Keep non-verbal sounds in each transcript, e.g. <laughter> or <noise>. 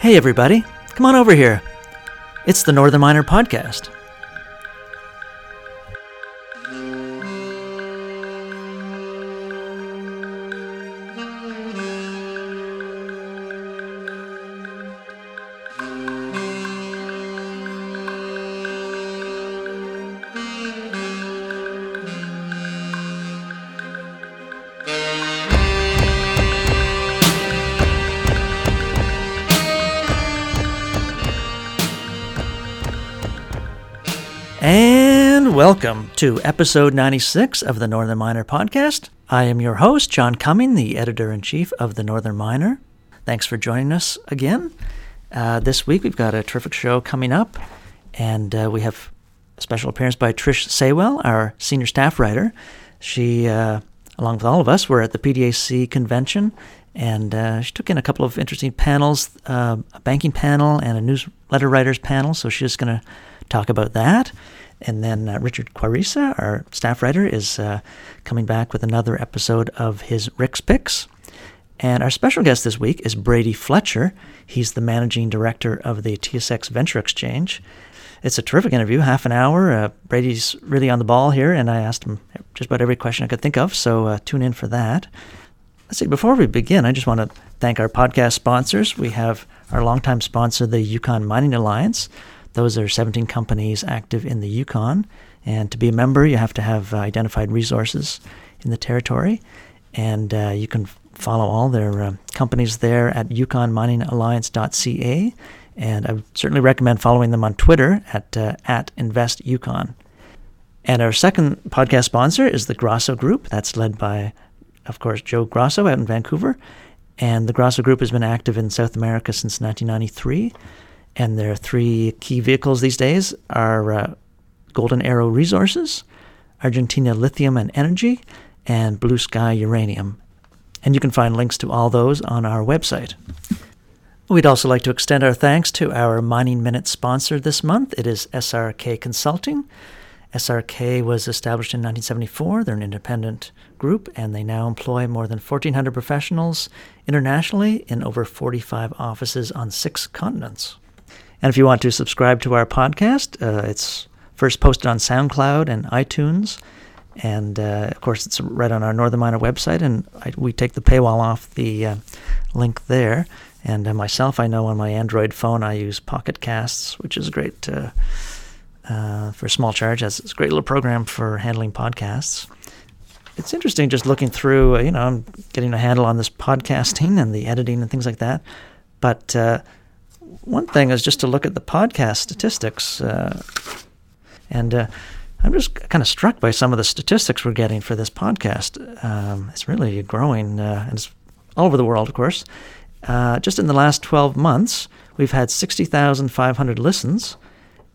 Hey, everybody, come on over here. It's the Northern Miner Podcast. To episode 96 of the Northern Miner podcast. I am your host, John Cumming, the editor in chief of the Northern Miner. Thanks for joining us again. Uh, this week we've got a terrific show coming up, and uh, we have a special appearance by Trish Saywell, our senior staff writer. She, uh, along with all of us, were at the PDAC convention, and uh, she took in a couple of interesting panels uh, a banking panel and a newsletter writers panel. So she's just going to talk about that. And then uh, Richard Quarisa, our staff writer, is uh, coming back with another episode of his Ric's Picks. And our special guest this week is Brady Fletcher. He's the managing director of the TSX Venture Exchange. It's a terrific interview, half an hour. Uh, Brady's really on the ball here, and I asked him just about every question I could think of, so uh, tune in for that. Let's see, before we begin, I just want to thank our podcast sponsors. We have our longtime sponsor, the Yukon Mining Alliance. Those are 17 companies active in the Yukon. And to be a member, you have to have uh, identified resources in the territory. And uh, you can follow all their uh, companies there at yukonminingalliance.ca. And I would certainly recommend following them on Twitter at, uh, at InvestYukon. And our second podcast sponsor is the Grosso Group. That's led by, of course, Joe Grosso out in Vancouver. And the Grosso Group has been active in South America since 1993. And their three key vehicles these days are uh, Golden Arrow Resources, Argentina Lithium and Energy, and Blue Sky Uranium. And you can find links to all those on our website. We'd also like to extend our thanks to our Mining Minute sponsor this month. It is SRK Consulting. SRK was established in 1974. They're an independent group, and they now employ more than 1,400 professionals internationally in over 45 offices on six continents. And if you want to subscribe to our podcast, uh, it's first posted on SoundCloud and iTunes. And uh, of course, it's right on our Northern Miner website, and I, we take the paywall off the uh, link there. And uh, myself, I know on my Android phone, I use Pocket Casts, which is great uh, uh, for small charge. It's a great little program for handling podcasts. It's interesting just looking through, you know, I'm getting a handle on this podcasting and the editing and things like that. But one thing is just to look at the podcast statistics, uh, and uh, I'm just kind of struck by some of the statistics we're getting for this podcast. Um, it's really growing, uh, and it's all over the world, of course. Uh, just in the last 12 months, we've had 60,500 listens,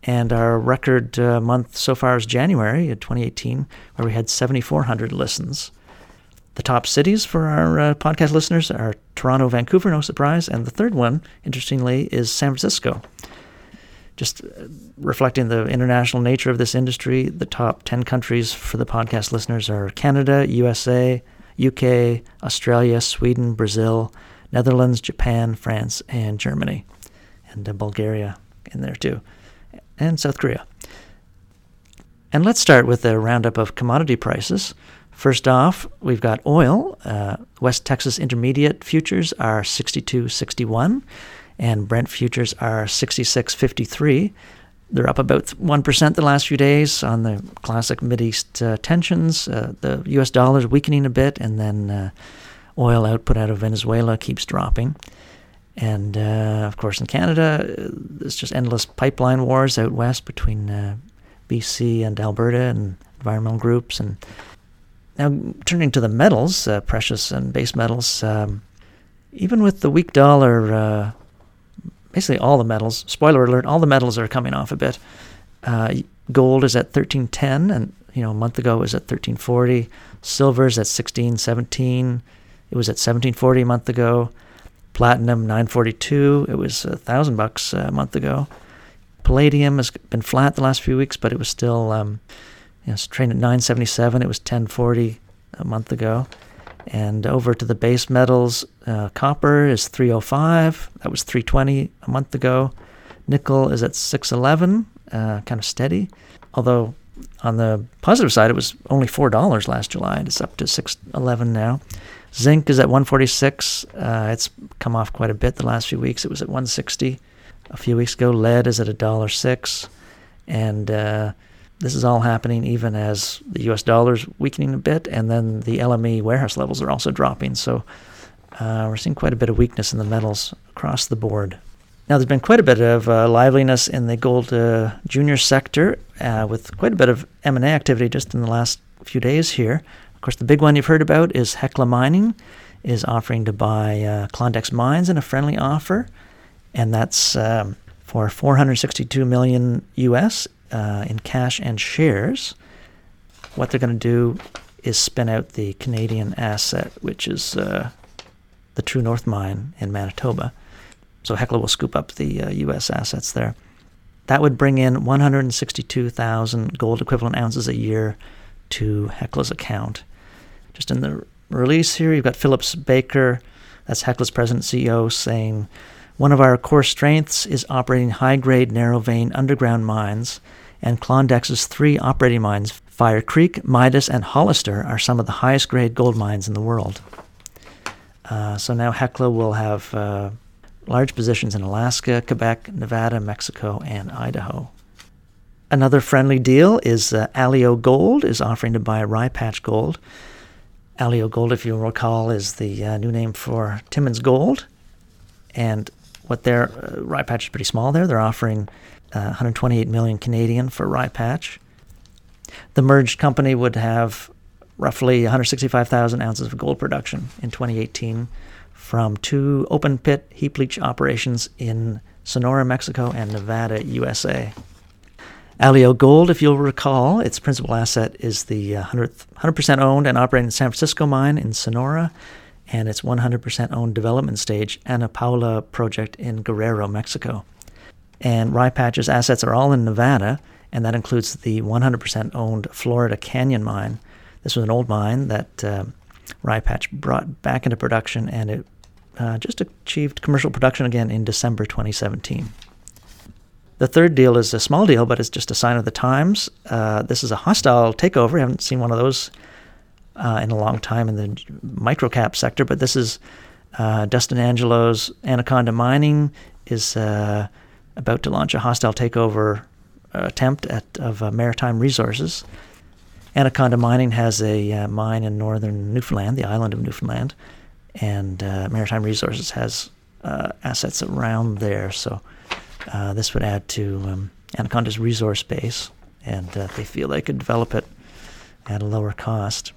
and our record uh, month so far is January of 2018, where we had 7,400 listens. The top cities for our uh, podcast listeners are Toronto, Vancouver, no surprise, and the third one, interestingly, is San Francisco. Just uh, reflecting the international nature of this industry, the top 10 countries for the podcast listeners are Canada, USA, UK, Australia, Sweden, Brazil, Netherlands, Japan, France, and Germany, and uh, Bulgaria in there too, and South Korea. And let's start with a roundup of commodity prices. First off, we've got oil. Uh, West Texas Intermediate futures are 62.61, and Brent futures are 66.53. They're up about 1% the last few days on the classic Mideast uh, tensions. Uh, the US dollar is weakening a bit, and then uh, oil output out of Venezuela keeps dropping. And uh, of course, in Canada, uh, there's just endless pipeline wars out west between uh, BC and Alberta and environmental groups. And now, turning to the metals, uh, precious and base metals, um, even with the weak dollar, uh, basically all the metals, spoiler alert, all the metals are coming off a bit. Uh, gold is at 1310, and you know a month ago it was at 1340. Silver is at 1617. It was at 1740 a month ago. Platinum 942. It was a thousand bucks a month ago. Palladium has been flat the last few weeks, but it was still um, you know, trading at 977. It was 1040 a month ago. And over to the base metals, uh, copper is 305. That was 320 a month ago. Nickel is at 611, uh, kind of steady. Although on the positive side, it was only four dollars last July. It's up to 611 now. Zinc is at 146. Uh, it's come off quite a bit the last few weeks. It was at 160 a few weeks ago. Lead is at a dollar six, and uh, this is all happening even as the U.S. dollar is weakening a bit, and then the LME warehouse levels are also dropping. So uh, we're seeing quite a bit of weakness in the metals across the board. Now, there's been quite a bit of uh, liveliness in the gold uh, junior sector, uh, with quite a bit of M&A activity just in the last few days here. Of course, the big one you've heard about is Hecla Mining is offering to buy uh, Klondex Mines in a friendly offer, and that's um, for 462 million US uh, in cash and shares. What they're going to do is spin out the Canadian asset, which is uh, the True North mine in Manitoba. So Hecla will scoop up the uh, U.S. assets there. That would bring in 162,000 gold equivalent ounces a year to Hecla's account. Just in the release here, you've got Phillips Baker, that's Hecla's president CEO, saying one of our core strengths is operating high grade, narrow vein underground mines, and Klondex's three operating mines, Fire Creek, Midas, and Hollister, are some of the highest grade gold mines in the world. Uh, so now Hecla will have uh, large positions in Alaska, Quebec, Nevada, Mexico, and Idaho. Another friendly deal is uh, Alio Gold is offering to buy Rye Patch Gold. Alio Gold, if you'll recall, is the uh, new name for Timmins Gold. And what their uh, rye patch is pretty small there. They're offering uh, 128 million Canadian for rye patch. The merged company would have roughly 165,000 ounces of gold production in 2018 from two open pit heap leach operations in Sonora, Mexico, and Nevada, USA. Alio Gold, if you'll recall, its principal asset is the 100, uh, 100% owned and operating San Francisco mine in Sonora and its 100% owned development stage Ana Paula project in Guerrero, Mexico. And Rye Patch's assets are all in Nevada, and that includes the 100% owned Florida Canyon mine. This was an old mine that uh, Rye Patch brought back into production, and it uh, just achieved commercial production again in December 2017. The third deal is a small deal, but it's just a sign of the times. Uh, this is a hostile takeover. I haven't seen one of those uh, in a long time in the microcap sector, but this is uh, Dustin Angelo's Anaconda Mining is uh, about to launch a hostile takeover uh, attempt at of uh, maritime resources. Anaconda Mining has a uh, mine in northern Newfoundland, the island of Newfoundland, and Maritime Resources has assets around there. So this would add to um, Anaconda's resource base, and they feel they could develop it at a lower cost.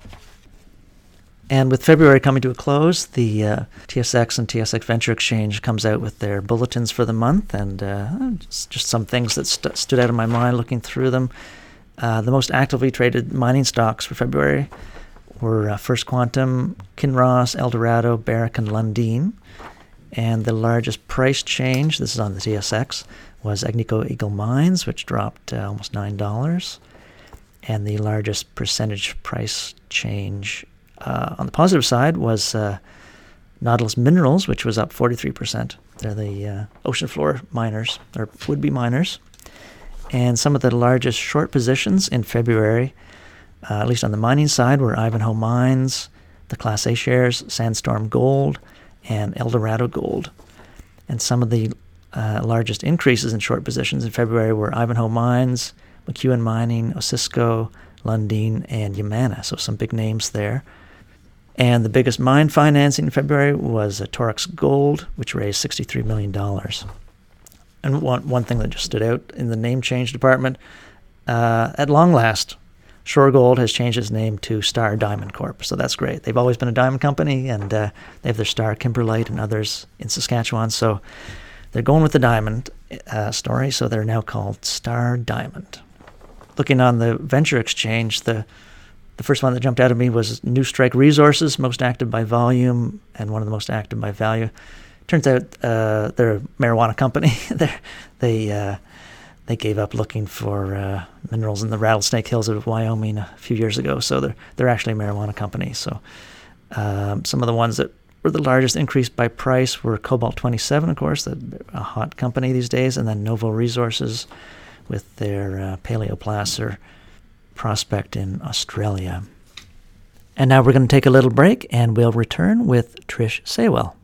And with February coming to a close, the uh, TSX and TSX Venture Exchange comes out with their bulletins for the month, and uh, just, some things that st- stood out in my mind looking through them. Uh, the most actively traded mining stocks for February were uh, First Quantum, Kinross, Eldorado, Barrick, and Lundin. And the largest price change, this is on the TSX, was Agnico Eagle Mines, which dropped uh, almost $9. And the largest percentage price change uh, on the positive side was uh, Nautilus Minerals, which was up 43%. They're the uh, ocean floor miners, or would be miners. And some of the largest short positions in February, uh, at least on the mining side, were Ivanhoe Mines, the Class A shares, Sandstorm Gold, and Eldorado Gold. And some of the uh, largest increases in short positions in February were Ivanhoe Mines, McEwen Mining, Osisko, Lundin, and Yamana. So some big names there. And the biggest mine financing in February was Torex Gold, which raised $63 million. And one, one thing that just stood out in the name change department, uh, at long last, Shore Gold has changed its name to Star Diamond Corp. So that's great. They've always been a diamond company, and uh, they have their Star Kimberlite and others in Saskatchewan. So they're going with the diamond uh, story. So they're now called Star Diamond. Looking on the venture exchange, the the first one that jumped out at me was Newstrike Resources, most active by volume and one of the most active by value. Turns out uh, they're a marijuana company. <laughs> they uh, they gave up looking for uh, minerals in the Rattlesnake Hills of Wyoming a few years ago, so they're they're actually a marijuana company. So Um, some of the ones that were the largest increase by price were Cobalt 27, of course, a, hot company these days, and then Novo Resources with their uh, paleoplacer prospect in Australia. And now we're going to take a little break and we'll return with Trish Saywell.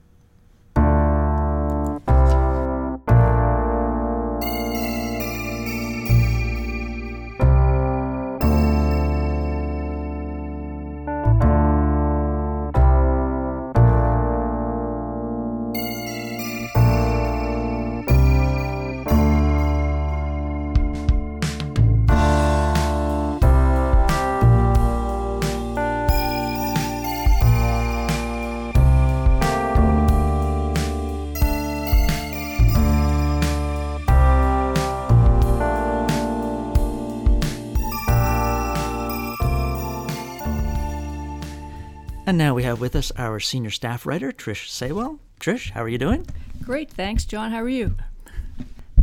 And now we have with us our senior staff writer, Trish Saywell. Trish, how are you doing? Great, thanks, John. How are you?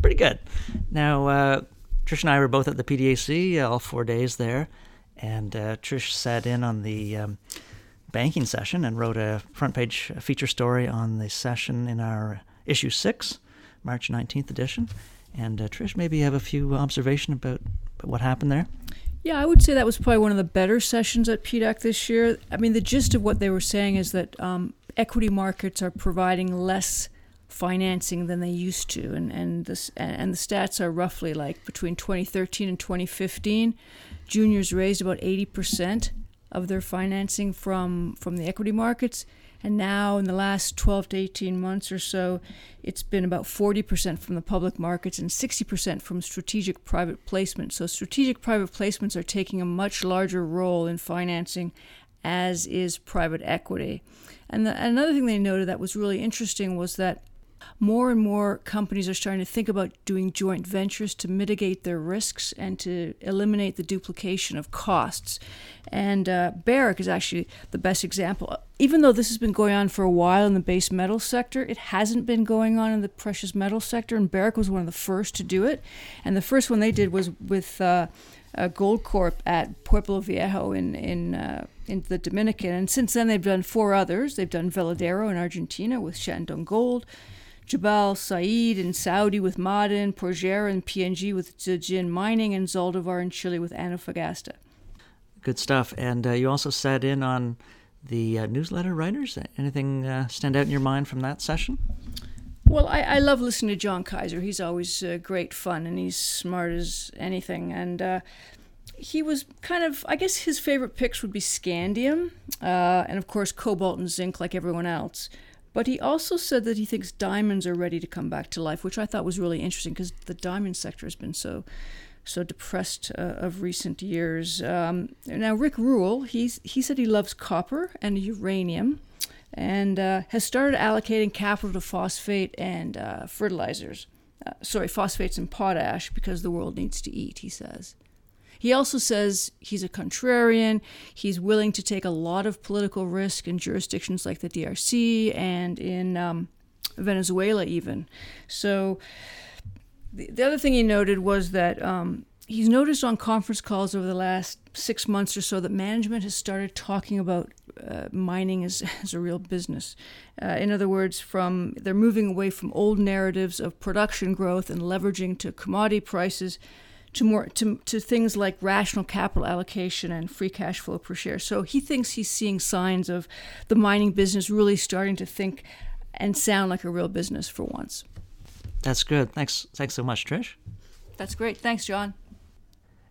Pretty good. Now, uh, Trish and I were both at the PDAC uh, all four days there, and uh, Trish sat in on the um, banking session and wrote a front page feature story on the session in our issue six, March 19th edition. And uh, Trish, maybe you have a few observations about, about what happened there? Yeah, I would say that was probably one of the better sessions at PDAC this year. I mean, the gist of what they were saying is that um, equity markets are providing less financing than they used to, and and the and the stats are roughly like between 2013 and 2015, juniors raised about 80 percent of their financing from from the equity markets. And now, in the last 12 to 18 months or so, it's been about 40% from the public markets and 60% from strategic private placements. So, strategic private placements are taking a much larger role in financing, as is private equity. And the, another thing they noted that was really interesting was that more and more companies are starting to think about doing joint ventures to mitigate their risks and to eliminate the duplication of costs. And uh, Barrick is actually the best example. Even though this has been going on for a while in the base metal sector, it hasn't been going on in the precious metal sector. And Barrick was one of the first to do it. And the first one they did was with uh, uh, Goldcorp at Pueblo Viejo in in uh, in the Dominican. And since then, they've done four others. They've done Veladero in Argentina with Shandong Gold. Jabal Sayid in Saudi with Ma'aden, Porgera and PNG with Zijin Mining, and Zaldívar in Chile with Antofagasta. Good stuff. And uh, you also sat in on the uh, newsletter writers. Anything uh, stand out in your mind from that session? Well, I, I love listening to John Kaiser. He's always uh, great fun and he's smart as anything. And uh, he was kind of, I guess his favorite picks would be scandium uh, and, of course, cobalt and zinc, like everyone else. But he also said that he thinks diamonds are ready to come back to life, which I thought was really interesting because the diamond sector has been so so depressed uh, of recent years. Um, now, Rick Rule, he's, he said he loves copper and uranium and uh, has started allocating capital to phosphate and uh, fertilizers. Uh, sorry, phosphates and potash because the world needs to eat, he says. He also says he's a contrarian. He's willing to take a lot of political risk in jurisdictions like the DRC and in um, Venezuela, even. So, the, the other thing he noted was that um, he's noticed on conference calls over the last six months or so that management has started talking about uh, mining as, <laughs> a real business. Uh, in other words, from they're moving away from old narratives of production growth and leveraging to commodity prices to more to, to things like rational capital allocation and free cash flow per share. So he thinks he's seeing signs of the mining business really starting to think and sound like a real business for once. That's good. Thanks thanks so much, Trish. That's great. Thanks, John.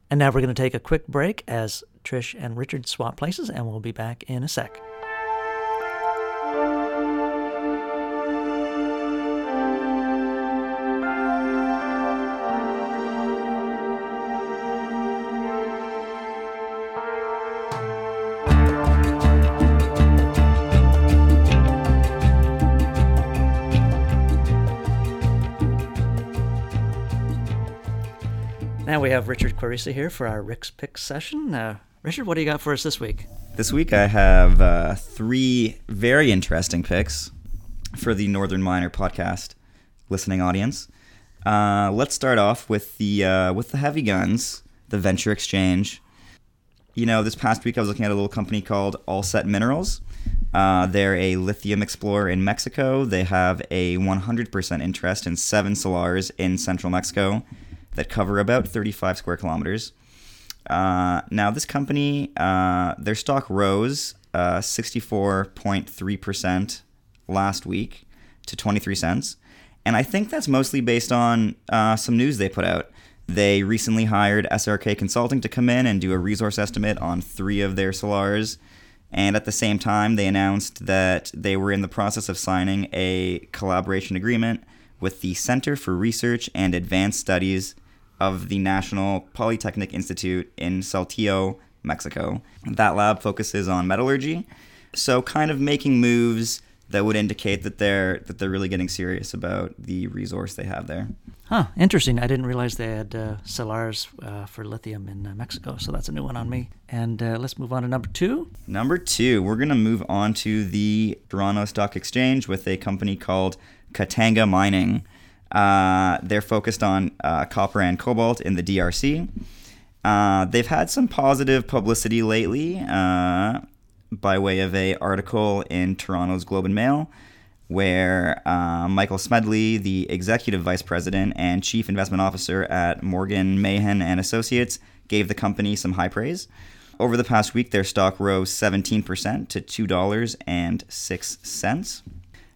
And now we're going to take a quick break as Trish and Richard swap places and we'll be back in a sec. Quarisa here for our Ric's Pick session. Uh, Richard, what do you got for us this week? This week I have uh, three very interesting picks for the Northern Miner podcast listening audience. Uh, let's start off with the uh, with the heavy guns, the Venture Exchange. You know, this past week I was looking at a little company called Alset Minerals. Uh, they're a lithium explorer in Mexico. They have a 100% interest in seven salars in central Mexico that cover about 35 square kilometers. Uh, now, this company, uh, their stock rose uh, 64.3% last week to 23 cents. And I think that's mostly based on uh, some news they put out. They recently hired SRK Consulting to come in and do a resource estimate on three of their salars. And at the same time, they announced that they were in the process of signing a collaboration agreement with the Center for Research and Advanced Studies of the National Polytechnic Institute in Saltillo, Mexico. That lab focuses on metallurgy, so kind of making moves that would indicate that they're that they're really getting serious about the resource they have there. Huh, interesting. I didn't realize they had uh, salars uh, for lithium in uh, Mexico, so that's a new one on me. And uh, let's move on to number two. Number two, we're going to move on to the Toronto Stock Exchange with a company called Katanga Mining. Uh, they're focused on uh, copper and cobalt in the DRC. they've had some positive publicity lately by way of a article in Toronto's Globe and Mail, where uh, Michael Smedley, the executive vice president and chief investment officer at Morgan Meighen and Associates, gave the company some high praise. Over the past week, their stock rose 17% to $2.06.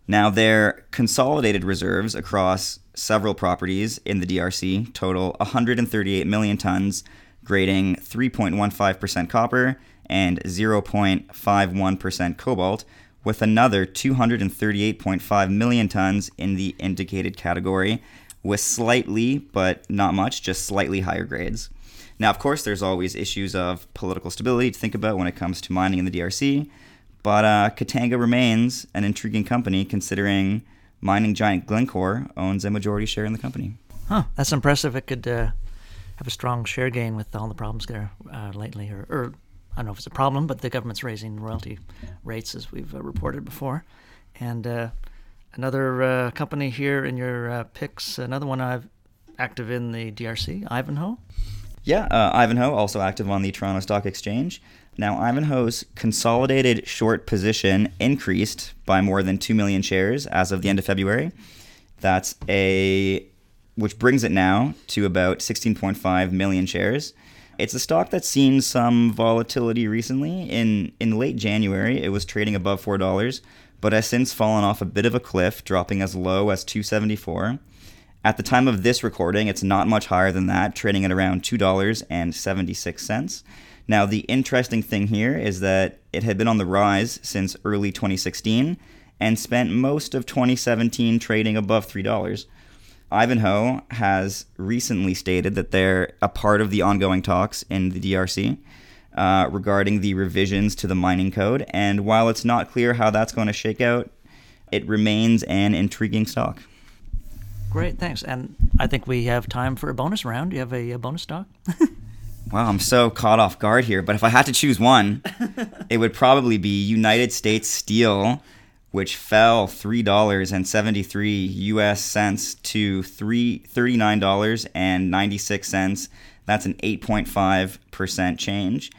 Now, their consolidated reserves across several properties in the DRC total 138 million tons, grading 3.15% copper and 0.51% cobalt, with another 238.5 million tons in the indicated category, with slightly, but not much, just slightly higher grades. Now, of course, there's always issues of political stability to think about when it comes to mining in the DRC, but uh, Katanga remains an intriguing company considering mining giant Glencore owns a majority share in the company. Huh, that's impressive. It could uh, have a strong share gain with all the problems there uh, lately, or, or I don't know if it's a problem, but the government's raising royalty rates as we've uh, reported before. And uh, another uh, company here in your uh, picks, another one I've active in the DRC, Ivanhoe. Yeah, uh, Ivanhoe also active on the Toronto Stock Exchange. Now, Ivanhoe's consolidated short position increased by more than 2 million shares as of the end of February. That's a which brings it now to about 16.5 million shares. It's a stock that's seen some volatility recently. In in late January, it was trading above four dollars, but has since fallen off a bit of a cliff, dropping as low as 274. At the time of this recording, it's not much higher than that, trading at around $2.76. Now, the interesting thing here is that it had been on the rise since early 2016 and spent most of 2017 trading above $3. Ivanhoe has recently stated that they're a part of the ongoing talks in the DRC uh, regarding the revisions to the mining code. And while it's not clear how that's going to shake out, it remains an intriguing stock. Great, thanks. And I think we have time for a bonus round. Do you have a, a bonus stock? <laughs> wow, I'm so caught off guard here. But if I had to choose one, <laughs> it would probably be United States Steel which fell three dollars and seventy three U.S. cents to three thirty nine dollars and ninety six cents. That's an eight point five percent change.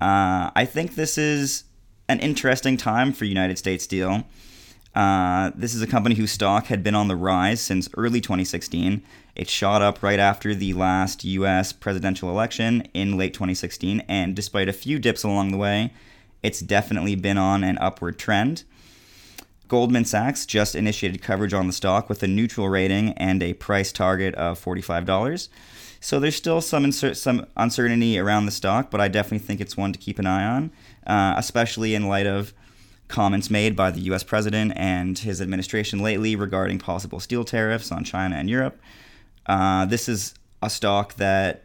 Uh, I think this is an interesting time for United States Steel. Uh, this is a company whose stock had been on the rise since early 2016. It shot up right after the last U.S. presidential election in late 2016, and despite a few dips along the way, it's definitely been on an upward trend. Goldman Sachs just initiated coverage on the stock with a neutral rating and a price target of $45. So there's still some insert, some uncertainty around the stock, but I definitely think it's one to keep an eye on, uh, especially in light of comments made by the U.S. president and his administration lately regarding possible steel tariffs on China and Europe. Uh, this is a stock that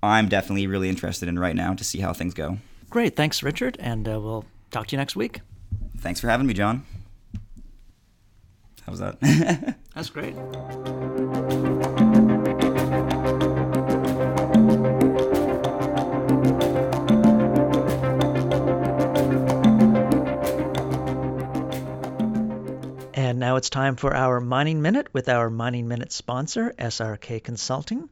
I'm definitely really interested in right now to see how things go. Great, thanks, Richard, and uh, we'll talk to you next week. Thanks for having me, John. How's that? <laughs> That's great. And now it's time for our Mining Minute with our Mining Minute sponsor, SRK Consulting.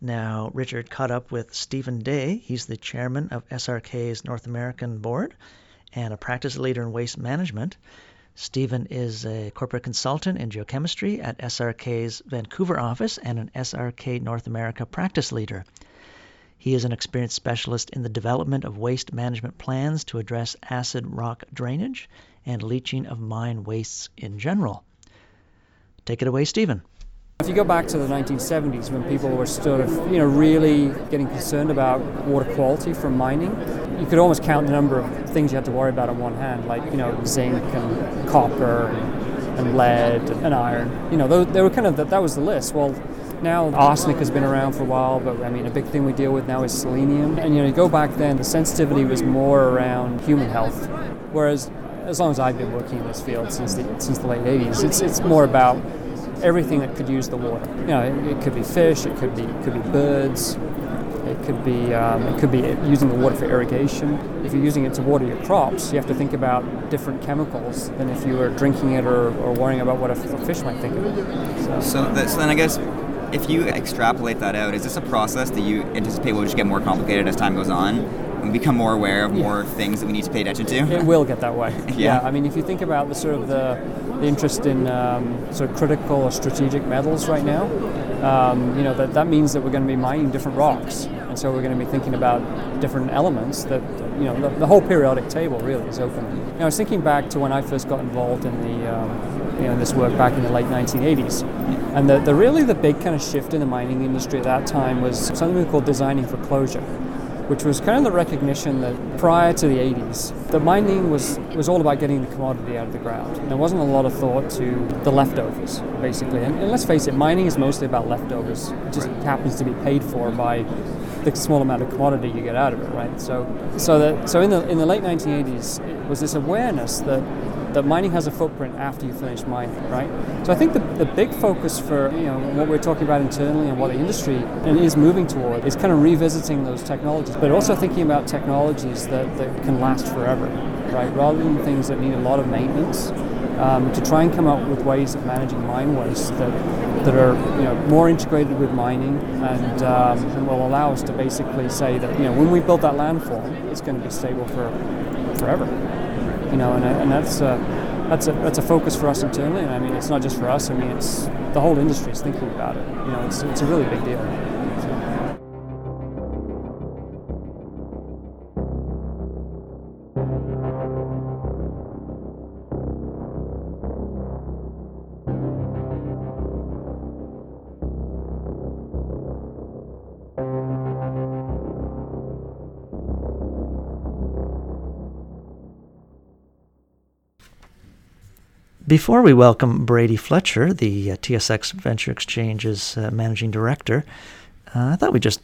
Now, Richard caught up with Stephen Day. He's the chairman of SRK's North American board and a practice leader in waste management. Stephen is a corporate consultant in geochemistry at SRK's Vancouver office and an SRK North America practice leader. He is an experienced specialist in the development of waste management plans to address acid rock drainage and leaching of mine wastes in general. Take it away, Stephen. If you go back to the 1970s when people were sort of, you know, really getting concerned about water quality from mining, you could almost count the number of things you had to worry about on one hand, like, you know, zinc and copper and, lead and iron. You know, they were kind of, that, that was the list. Well, now arsenic has been around for a while, but I mean, a big thing we deal with now is selenium. And, you know, you go back then, the sensitivity was more around human health, whereas as long as I've been working in this field since the, since the late 80s, it's, it's more about everything that could use the water. You know, it, it could be fish, it could be could be birds, it could be um, it could be using the water for irrigation. If you're using it to water your crops, you have to think about different chemicals than if you were drinking it or, or worrying about what a, fish might think of it. So, so, that, so then I guess if you extrapolate that out, is this a process that you anticipate will just get more complicated as time goes on? And become more aware of more yeah. things that we need to pay attention to. It will get that way. <laughs> yeah. yeah. I mean, if you think about the sort of the, the interest in um, sort of critical or strategic metals right now, um, you know that that means that we're going to be mining different rocks, and so we're going to be thinking about different elements that you know the, the whole periodic table really is open. You know, I was thinking back to when I first got involved in the um, you know this work back in the late 1980s, and the, the really the big kind of shift in the mining industry at that time was something we called designing for closure which was kind of the recognition that prior to the 80s, the mining was, was all about getting the commodity out of the ground. There wasn't a lot of thought to the leftovers, basically. And, and let's face it, mining is mostly about leftovers. It just happens to be paid for by the small amount of commodity you get out of it, right? So, so that so in the in the late 1980s, it was this awareness that that mining has a footprint after you finish mining, right? So I think the, the big focus for you know what we're talking about internally and what the industry is moving toward is kind of revisiting those technologies, but also thinking about technologies that, that can last forever, right? Rather than things that need a lot of maintenance, um, to try and come up with ways of managing mine waste that that are you know more integrated with mining and, um, and will allow us to basically say that you know when we build that landform, it's going to be stable for forever you know, and, and that's uh, that's a that's a focus for us internally. And I mean, it's not just for us. I mean, it's the whole industry is thinking about it. You know, it's it's a really big deal. Before we welcome Brady Fletcher, the uh, TSX Venture Exchange's uh, managing director, uh, I thought we'd just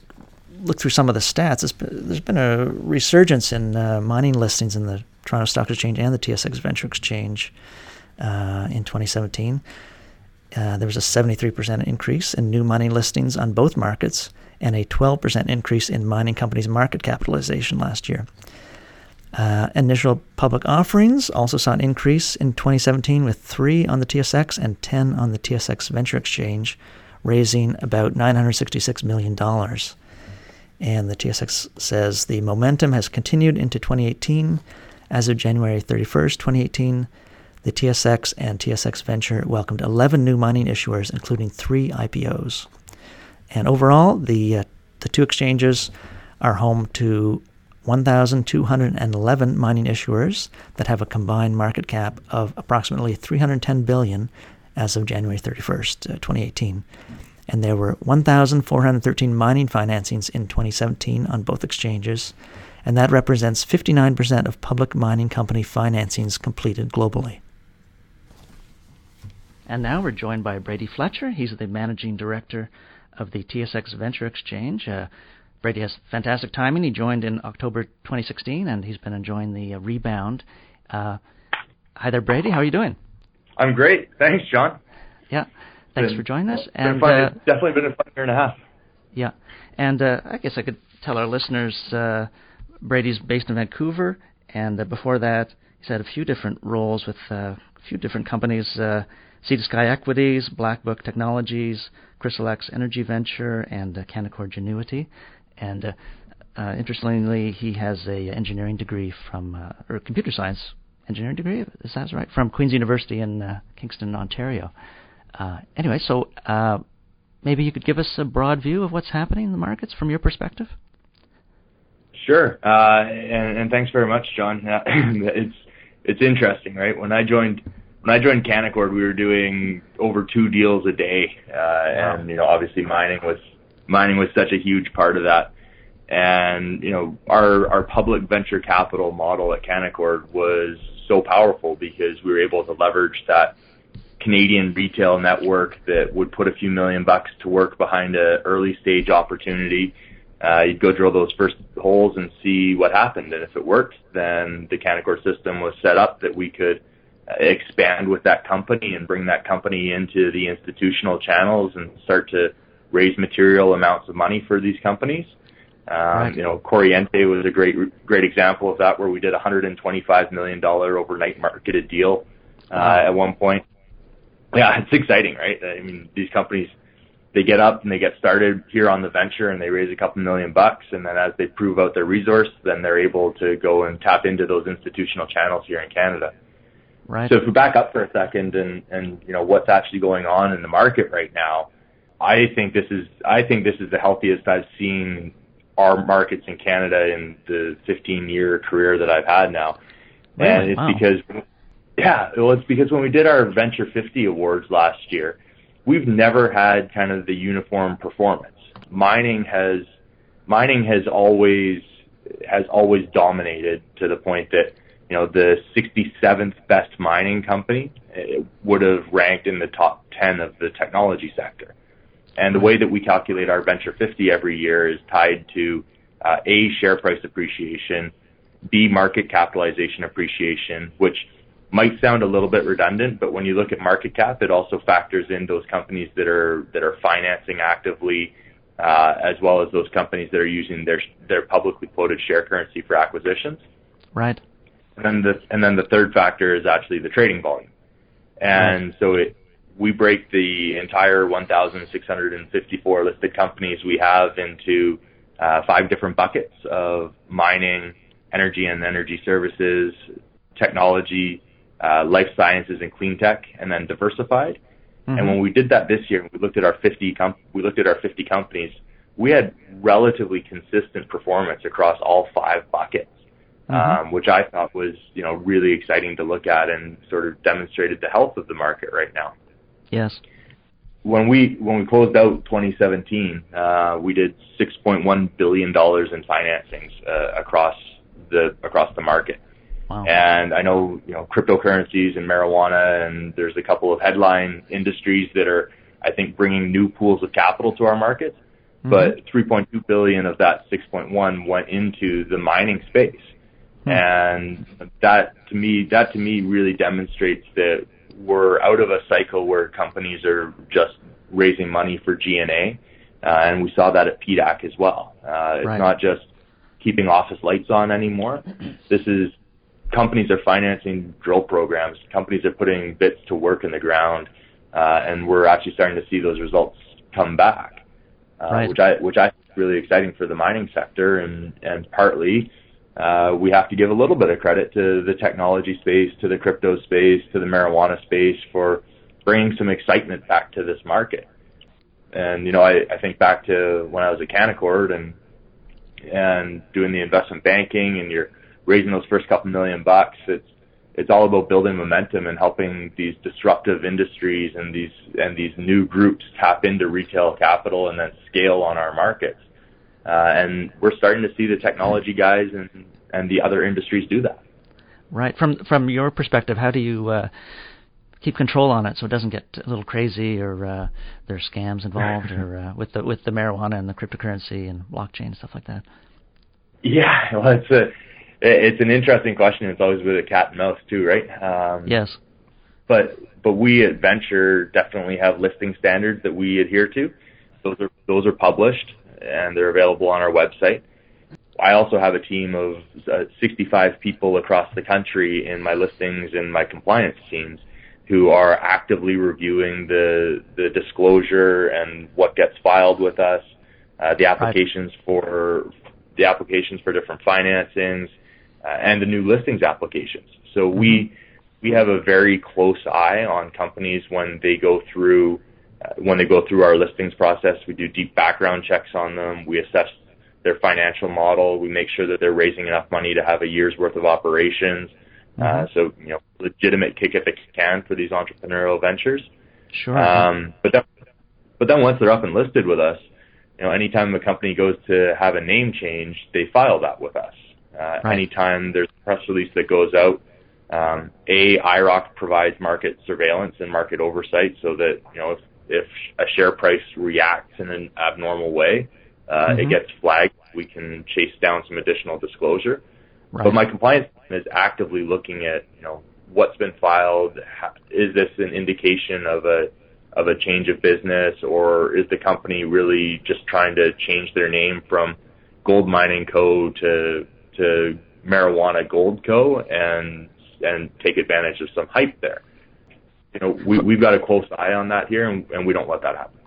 look through some of the stats. Been, there's been a resurgence in uh, mining listings in the Toronto Stock Exchange and the TSX Venture Exchange uh, in 2017. Uh, there was a 73% increase in new mining listings on both markets and a 12% increase in mining companies' market capitalization last year. Uh, initial public offerings also saw an increase in 2017 with three on the TSX and 10 on the TSX Venture Exchange, raising about $966 million. And the TSX says the momentum has continued into 2018. As of January 31st, 2018, the TSX and TSX Venture welcomed 11 new mining issuers, including three IPOs. And overall, the, uh, the two exchanges are home to 1,211 mining issuers that have a combined market cap of approximately 310 billion as of January 31st, uh, 2018. And there were 1,413 mining financings in 2017 on both exchanges, and that represents 59% of public mining company financings completed globally. And now we're joined by Brady Fletcher. He's the managing director of the TSX Venture Exchange. Uh, Brady has fantastic timing. He joined in October 2016, and he's been enjoying the uh, rebound. Uh, hi there, Brady. How are you doing? I'm great. Thanks, John. Yeah. Thanks been, for joining us. And. Uh, it's definitely been a fun year and a half. Yeah. And uh, I guess I could tell our listeners uh, Brady's based in Vancouver, and uh, before that, he's had a few different roles with a few different companies. Sea to Sky Equities, Black Book Technologies, Crystal X Energy Venture, and uh, Canaccord Genuity. And uh, Uh, interestingly, he has a engineering degree from, uh, or computer science engineering degree, is that right? From Queen's University in uh, Kingston, Ontario. Uh, anyway, so uh, maybe you could give us a broad view of what's happening in the markets from your perspective. Sure, uh, and, and, thanks very much, John. <laughs> it's it's interesting, right? When I joined when I joined Canaccord, we were doing over two deals a day, uh, wow. and you know, obviously mining was mining was such a huge part of that. And you know, our our public venture capital model at Canaccord was so powerful because we were able to leverage that Canadian retail network that would put a few million bucks to work behind an early stage opportunity. Uh, you'd go drill those first holes and see what happened, and if it worked, then the Canaccord system was set up that we could uh, expand with that company and bring that company into the institutional channels and start to raise material amounts of money for these companies. Um, right. You know, Corriente was a great great example of that, where we did a 125 million dollar overnight marketed deal uh, wow. at one point. Yeah, it's exciting, right? I mean, these companies they get up and they get started here on the venture and they raise a couple million bucks and then as they prove out their resource, then they're able to go and tap into those institutional channels here in Canada. Right. So if we back up for a second and and you know what's actually going on in the market right now, I think this is I think this is the healthiest I've seen our markets in Canada in the 15 year career that I've had now. Really? And it's wow. because, yeah, well, it's because when we did our Venture 50 awards last year, we've never had kind of the uniform performance. Mining has, mining has always, has always dominated to the point that, you know, the 67th best mining company eh, would have ranked in the top 10 of the technology sector. And the way that we calculate our Venture 50 every year is tied to uh, A, share price appreciation, B, market capitalization appreciation, which might sound a little bit redundant, but when you look at market cap, it also factors in those companies that are that are financing actively, uh, as well as those companies that are using their their publicly quoted share currency for acquisitions. Right. And then the and then the third factor is actually the trading volume. And right. so it we break the entire 1,654 listed companies we have into uh, five different buckets of mining, energy and energy services, technology, uh, life sciences and clean tech, and then diversified. Mm-hmm. And when we did that this year, we looked at our 50 com- we looked at our 50 companies. We had relatively consistent performance across all five buckets, mm-hmm. um, which I thought was you know really exciting to look at and sort of demonstrated the health of the market right now. Yes. When we when we closed out 2017, uh, we did 6.1 billion dollars in financings uh, across the across the market. Wow. And I know you know cryptocurrencies and marijuana, and there's a couple of headline industries that are I think bringing new pools of capital to our markets. Mm-hmm. But 3.2 billion of that 6.1 went into the mining space, mm-hmm. and that to me that to me really demonstrates that we're out of a cycle where companies are just raising money for G&A, uh, and we saw that at PDAC as well. Uh, it's right. not just keeping office lights on anymore. <clears throat> This is companies are financing drill programs. Companies are putting bits to work in the ground, uh, and we're actually starting to see those results come back, uh, right. which I which I think is really exciting for the mining sector, and and partly uh, we have to give a little bit of credit to the technology space, to the crypto space, to the marijuana space for bringing some excitement back to this market. And you know, I, I think back to when I was at Canaccord and and doing the investment banking, and you're raising those first couple million bucks. It's it's all about building momentum and helping these disruptive industries and these and these new groups tap into retail capital and then scale on our markets. Uh, and we're starting to see the technology guys and, and the other industries do that. Right. From from your perspective, how do you uh, keep control on it so it doesn't get a little crazy or uh, there's scams involved or uh, with the with the marijuana and the cryptocurrency and blockchain stuff like that? Yeah, <laughs> well, it's a it's an interesting question. It's always with a cat and mouse too, right? Um, yes. But but we at Venture definitely have listing standards that we adhere to. Those are those are published and they're available on our website. I also have a team of uh, 65 people across the country in my listings and my compliance teams who are actively reviewing the the disclosure and what gets filed with us, uh, the applications for the applications for different financings, uh, and the new listings applications. So mm-hmm. we we have a very close eye on companies when they go through when they go through our listings process. We do deep background checks on them. We assess their financial model. We make sure that they're raising enough money to have a year's worth of operations. Uh, mm-hmm. Uh, so you know, legitimate kick at the can for these entrepreneurial ventures. Sure. Um, but then, but then once they're up and listed with us, you know, anytime a company goes to have a name change, they file that with us. Uh, right. Anytime there's a press release that goes out, um, a IIROC provides market surveillance and market oversight, so that you know if if a share price reacts in an abnormal way, uh, mm-hmm. it gets flagged. We can chase down some additional disclosure. Right. But my compliance team is actively looking at you know what's been filed. Is this an indication of a of a change of business, or is the company really just trying to change their name from Gold Mining Co. to to Marijuana Gold Co. and and take advantage of some hype there? You know, we we've got a close eye on that here, and, and we don't let that happen.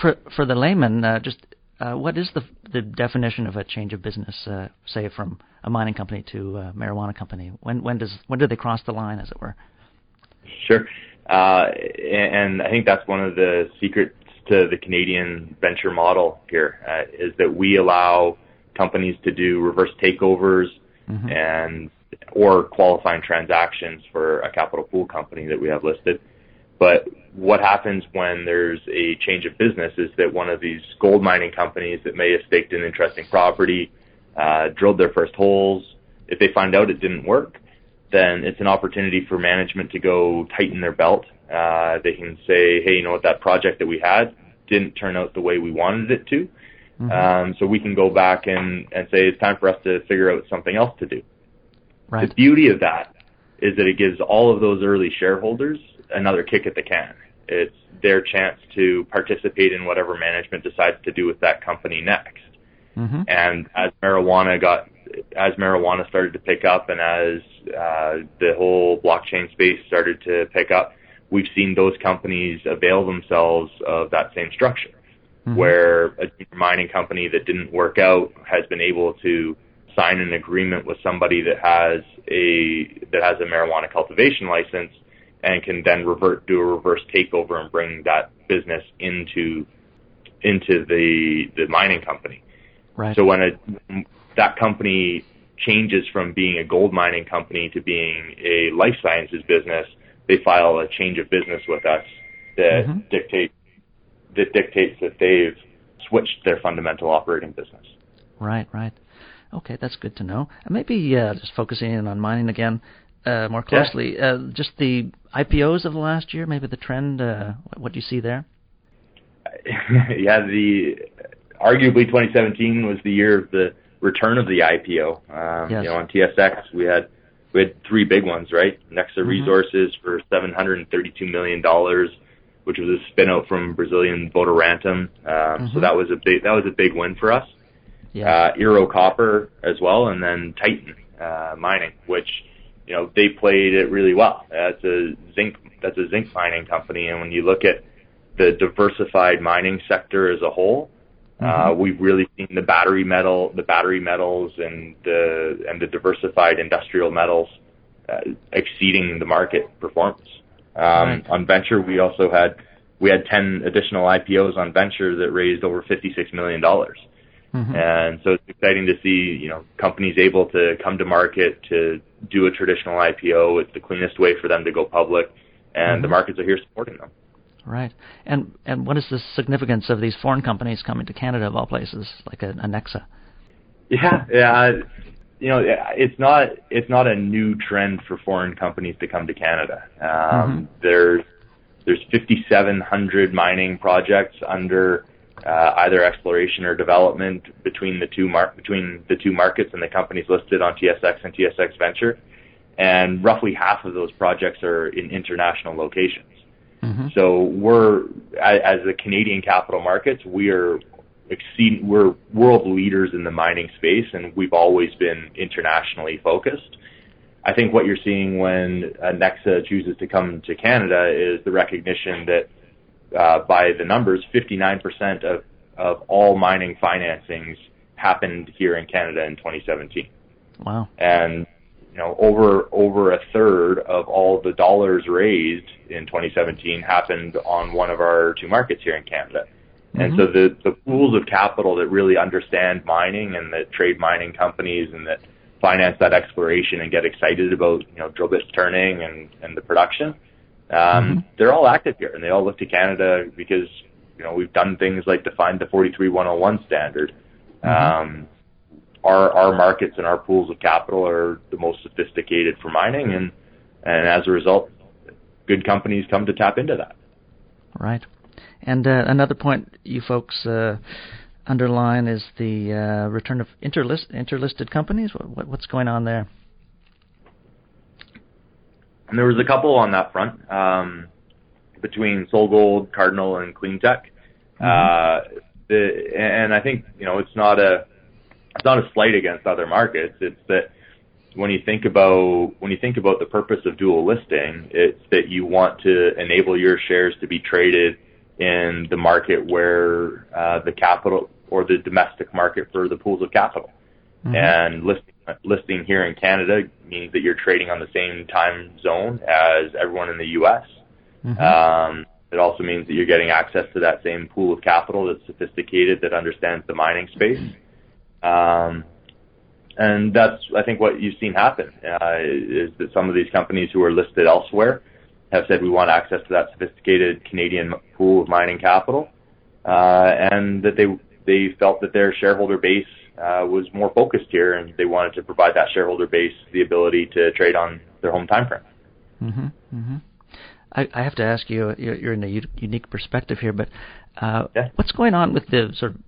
For for the layman, uh, just uh, what is the the definition of a change of business? Uh, say from a mining company to a marijuana company. When when does when do they cross the line, as it were? Sure. Uh, and I think that's one of the secrets to the Canadian venture model here uh, is that we allow companies to do reverse takeovers mm-hmm. and or qualifying transactions for a capital pool company that we have listed. But what happens when there's a change of business is that one of these gold mining companies that may have staked an interesting property, uh, drilled their first holes, if they find out it didn't work, then it's an opportunity for management to go tighten their belt. Uh, they can say, hey, you know what, that project that we had didn't turn out the way we wanted it to. Mm-hmm. Um, so we can go back and, and say it's time for us to figure out something else to do. Right. The beauty of that is that it gives all of those early shareholders another kick at the can. It's their chance to participate in whatever management decides to do with that company next. Mm-hmm. And as marijuana got as marijuana started to pick up and as uh, the whole blockchain space started to pick up, we've seen those companies avail themselves of that same structure, mm-hmm. where a mining company that didn't work out has been able to sign an agreement with somebody that has a that has a marijuana cultivation license and can then revert do a reverse takeover and bring that business into into the the mining company. Right. So when a that company changes from being a gold mining company to being a life sciences business, they file a change of business with us that mm-hmm. dictate that dictates that they've switched their fundamental operating business. Right, right. Okay, that's good to know. And maybe uh, just focusing in on mining again uh, more closely, yeah. uh, just the IPOs of the last year, maybe the trend. Uh, what do you see there? <laughs> yeah, the arguably 2017 was the year of the return of the IPO. Um, yes. You know, on TSX we had we had three big ones, right? Nexa mm-hmm. Resources for 732 million dollars, which was a spinout from Brazilian Votorantim. Um, mm-hmm. So that was a big that was a big win for us. Yeah. Uh, Ero Copper as well, and then Titan uh, Mining, which you know they played it really well. That's a zinc that's a zinc mining company, and when you look at the diversified mining sector as a whole, Mm-hmm. Uh, we've really seen the battery metal, the battery metals, and the and the diversified industrial metals uh, exceeding the market performance. Um, right. On venture, we also had we had ten additional IPOs on venture that raised over fifty six million dollars. Mm-hmm. And so it's exciting to see, you know, companies able to come to market to do a traditional IPO. It's the cleanest way for them to go public, and mm-hmm. the markets are here supporting them. Right. And and what is the significance of these foreign companies coming to Canada of all places, like a, a Nexa? Yeah, yeah. You know, it's not it's not a new trend for foreign companies to come to Canada. Um, mm-hmm. There's there's 5,700 mining projects under uh, either exploration or development between the two mar- between the two markets and the companies listed on TSX and TSX Venture, and roughly half of those projects are in international locations. Mm-hmm. So we're as the Canadian capital markets, we are exceed we're world leaders in the mining space, and we've always been internationally focused. I think what you're seeing when Nexa chooses to come to Canada is the recognition that uh, by the numbers, 59% of of all mining financings happened here in Canada in 2017. Wow. And you know, over over a third of all the dollars raised in 2017 happened on one of our two markets here in Canada. Mm-hmm. And so the the pools of capital that really understand mining and that trade mining companies and that finance that exploration and get excited about you know drill bits turning and and the production, um, mm-hmm. they're all active here and they all look to Canada because you know we've done things like define the 43101 standard. Mm-hmm. Um, our our markets and our pools of capital are the most sophisticated for mining, and and as a result, good companies come to tap into that. Right, and uh, another point you folks uh, underline is the uh, return of interlist, interlisted companies. What, what's going on there? And there was a couple on that front um, between SolGold, Cardinal, and Clean TeQ. Mm-hmm. Uh, the, and I think you know it's not a it's not a slight against other markets. It's that when you think about when you think about the purpose of dual listing, it's that you want to enable your shares to be traded in the market where uh, the capital or the domestic market for the pools of capital. Mm-hmm. And listing listing here in Canada means that you're trading on the same time zone as everyone in the U.S. Mm-hmm. Um, it also means that you're getting access to that same pool of capital that's sophisticated, that understands the mining space. Um, and that's, I think, what you've seen happen uh, is that some of these companies who are listed elsewhere have said we want access to that sophisticated Canadian pool of mining capital, uh, and that they they felt that their shareholder base uh, was more focused here, and they wanted to provide that shareholder base the ability to trade on their home time frame. Mm-hmm, mm-hmm. I, I, have to ask you, you're, you're in a u- unique perspective here, but uh, yeah. what's going on with the sort of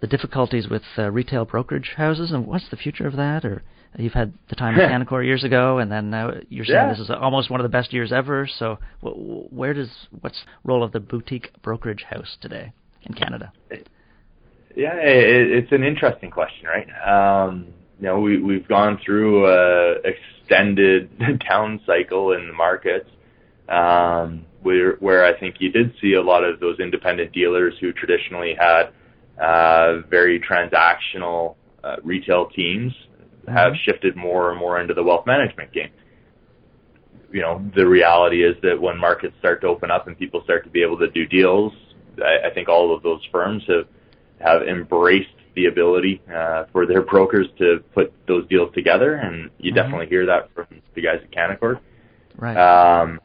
the difficulties with uh, retail brokerage houses, and what's the future of that? Or you've had the time of <laughs> Canaccord years ago, and then now you're saying yeah. this is almost one of the best years ever. So, where does what's role of the boutique brokerage house today in Canada? Yeah, it, it's an interesting question, right? Um, you know, we we've gone through a extended <laughs> down cycle in the markets. Um, where, where I think you did see a lot of those independent dealers who traditionally had uh, very transactional uh, retail teams have mm-hmm. shifted more and more into the wealth management game. You know, the reality is that when markets start to open up and people start to be able to do deals, I, I think all of those firms have have embraced the ability uh, for their brokers to put those deals together, and you mm-hmm. definitely hear that from the guys at Canaccord. Right. Um,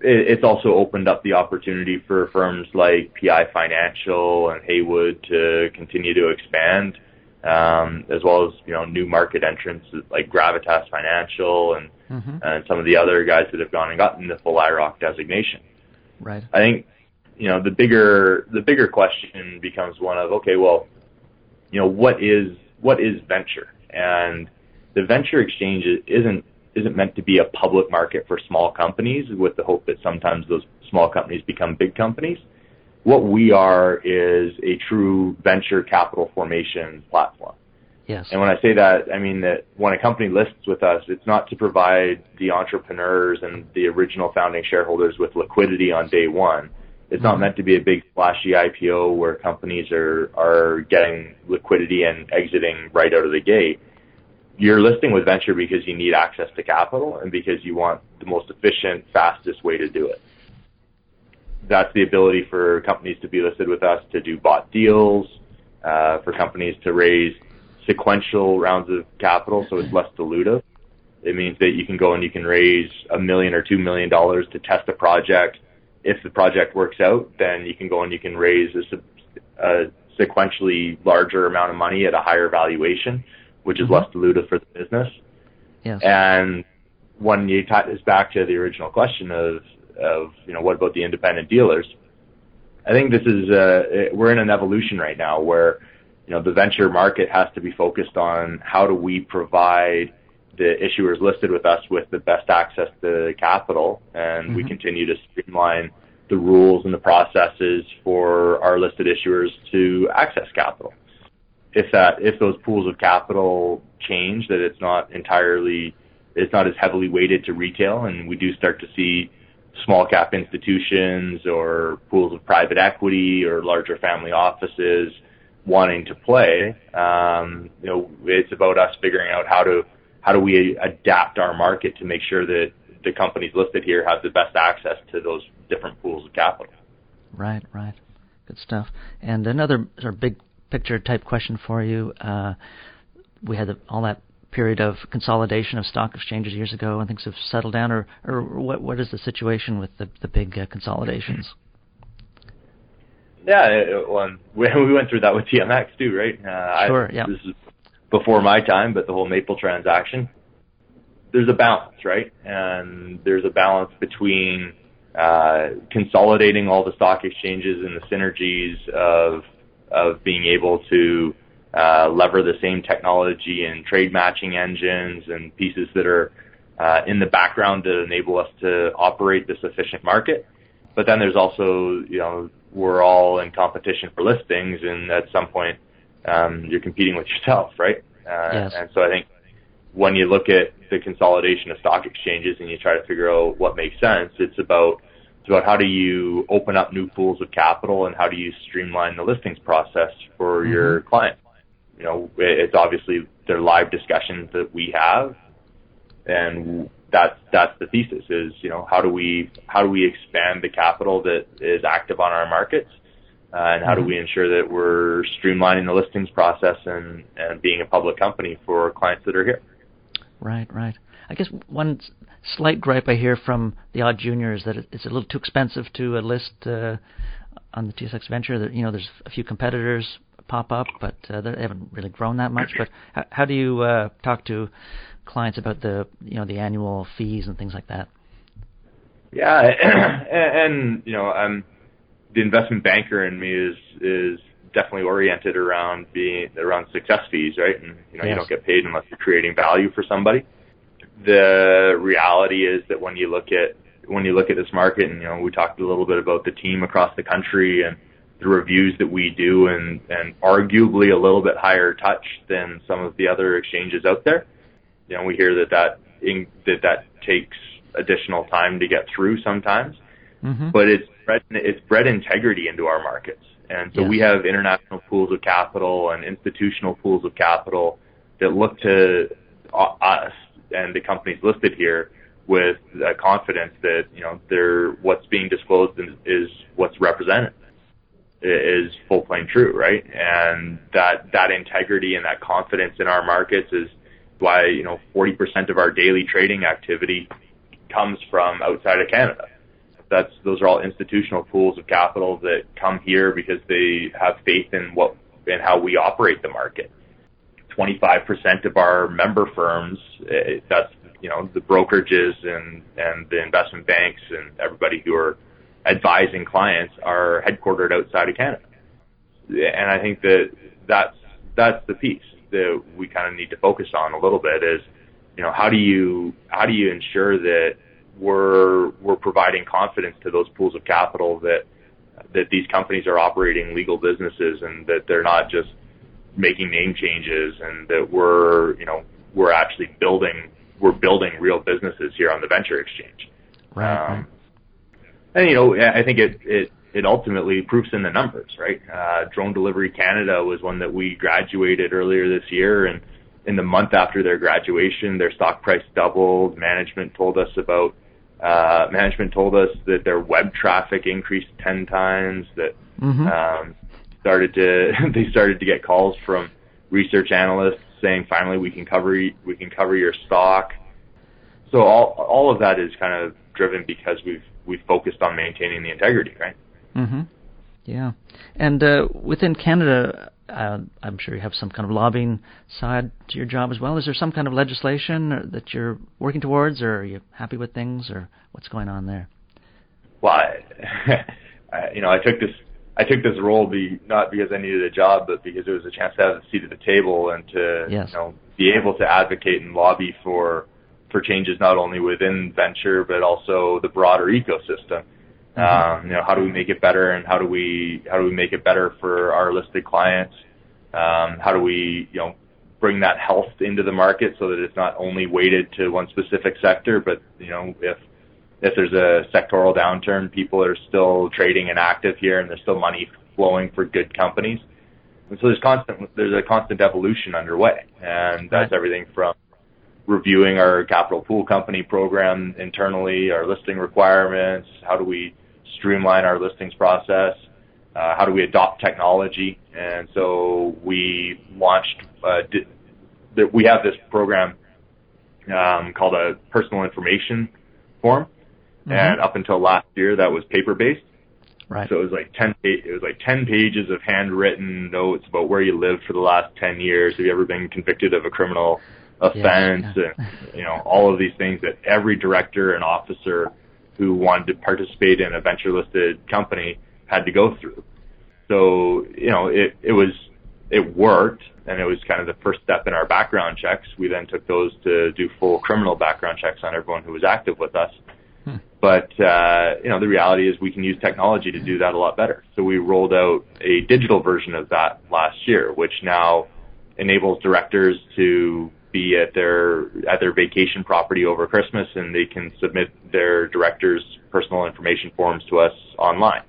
it, it's also opened up the opportunity for firms like PI Financial and Haywood to continue to expand, um, as well as you know new market entrants like Gravitas Financial and mm-hmm. and some of the other guys that have gone and gotten the full IIROC designation. Right. I think you know the bigger the bigger question becomes one of okay, well, you know what is what is venture and the venture exchange isn't isn't meant to be a public market for small companies with the hope that sometimes those small companies become big companies. What we are is a true venture capital formation platform. Yes. And when I say that, I mean that when a company lists with us, it's not to provide the entrepreneurs and the original founding shareholders with liquidity on day one. It's mm-hmm. not meant to be a big flashy IPO where companies are, are getting liquidity and exiting right out of the gate you're listing with venture because you need access to capital and because you want the most efficient, fastest way to do it. That's the ability for companies to be listed with us to do bought deals, uh, for companies to raise sequential rounds of capital so it's less dilutive. It means that you can go and you can raise a million or two million dollars to test a project. If the project works out, then you can go and you can raise a, a sequentially larger amount of money at a higher valuation which is mm-hmm. less dilutive for the business. Yes. And when you tie this back to the original question of, of you know, what about the independent dealers? I think this is uh, we're in an evolution right now where you know the venture market has to be focused on how do we provide the issuers listed with us with the best access to capital, and mm-hmm. we continue to streamline the rules and the processes for our listed issuers to access capital if that if those pools of capital change, that it's not entirely it's not as heavily weighted to retail, and we do start to see small cap institutions or pools of private equity or larger family offices wanting to play. Um, you know, it's about us figuring out how to how do we adapt our market to make sure that the companies listed here have the best access to those different pools of capital. Right, right. Good stuff. And another sort of big picture type question for you. Uh, we had the, all that period of consolidation of stock exchanges years ago, and things have settled down. Or, or what what is the situation with the the big uh, consolidations? Yeah, it, well, we <laughs> we went through that with TMX too, right? Uh, sure. I, yeah. This is before my time, but the whole Maple transaction. There's a balance, right? And there's a balance between uh, consolidating all the stock exchanges and the synergies of of being able to uh, lever the same technology and trade matching engines and pieces that are uh, in the background to enable us to operate this efficient market. But then there's also, you know, we're all in competition for listings, and at some point, um, you're competing with yourself, right? Uh, yes. And so I think when you look at the consolidation of stock exchanges and you try to figure out what makes sense, it's about it's about how do you open up new pools of capital and how do you streamline the listings process for mm-hmm. your clients. You know, it's obviously they're live discussions that we have, and that's that's the thesis is you know how do we how do we expand the capital that is active on our markets uh, and how mm-hmm. do we ensure that we're streamlining the listings process and and being a public company for clients that are here right right i guess one slight gripe i hear from the odd junior is that it's a little too expensive to uh, list uh, on the tsx venture that you know there's a few competitors pop up but uh, they haven't really grown that much but how, how do you uh, talk to clients about the you know the annual fees and things like that. Yeah, <clears throat> and, and you know, um, the investment banker in me is is definitely oriented around being around success fees, right? And you know, yes. you don't get paid unless you're creating value for somebody. The reality is that when you look at when you look at this market, and you know, we talked a little bit about the team across the country and the reviews that we do, and and arguably a little bit higher touch than some of the other exchanges out there you know, we hear that that in, that that takes additional time to get through sometimes, mm-hmm. but it's bred, it's bred integrity into our markets, and so yes. we have international pools of capital and institutional pools of capital that look to uh, us and the companies listed here with uh, confidence that you know they're what's being disclosed is, is what's represented is full plain true, right? And that that integrity and that confidence in our markets is why you know 40% of our daily trading activity comes from outside of Canada. That's those are all institutional pools of capital that come here because they have faith in what in how we operate the market. 25% of our member firms, eh, that's you know the brokerages and and the investment banks and everybody who are advising clients are headquartered outside of Canada. And I think that that's that's the piece that we kind of need to focus on a little bit is, you know, how do you how do you ensure that we're we're providing confidence to those pools of capital that that these companies are operating legal businesses and that they're not just making name changes and that we're you know we're actually building we're building real businesses here on the venture exchange. Right. Um, and you know I think it it it ultimately proofs in the numbers, right? Uh, Drone Delivery Canada was one that we graduated earlier this year, and in the month after their graduation, their stock price doubled. Management told us about uh, management told us that their web traffic increased ten times. That mm-hmm. um, started to <laughs> they started to get calls from research analysts saying, "Finally, we can cover we can cover your stock." So all all of that is kind of driven because we've we've focused on maintaining the integrity, right? Mm-hmm. Yeah, and uh, within Canada, uh, I'm sure you have some kind of lobbying side to your job as well. Is there some kind of legislation that you're working towards, or are you happy with things, or what's going on there? Well, I, <laughs> I, you know, I took this I took this role be not because I needed a job, but because it was a chance to have a seat at the table and to yes. you know be able to advocate and lobby for for changes not only within venture but also the broader ecosystem. Mm-hmm. Um, you know, how do we make it better, and how do we how do we make it better for our listed clients? Um, how do we you know bring that health into the market so that it's not only weighted to one specific sector, but you know if if there's a sectoral downturn, people are still trading and active here, and there's still money flowing for good companies. and so there's constant there's a constant evolution underway, and that's everything from reviewing our capital pool company program internally, our listing requirements, how do we streamline our listings process, uh, how do we adopt technology, and so we launched uh, di- that we have this program um, called a personal information form, and up until last year that was paper based. Right. So it was like ten. It was like ten pages of handwritten notes about where you lived for the last ten years. Have you ever been convicted of a criminal offense? yeah. And you know all of these things that every director and officer who wanted to participate in a venture listed company had to go through. So you know it it was it worked, and it was kind of the first step in our background checks. We then took those to do full criminal background checks on everyone who was active with us. But uh, you know, the reality is we can use technology to do that a lot better. So we rolled out a digital version of that last year, which now enables directors to be at their at their vacation property over Christmas, and they can submit their directors' personal information forms to us online.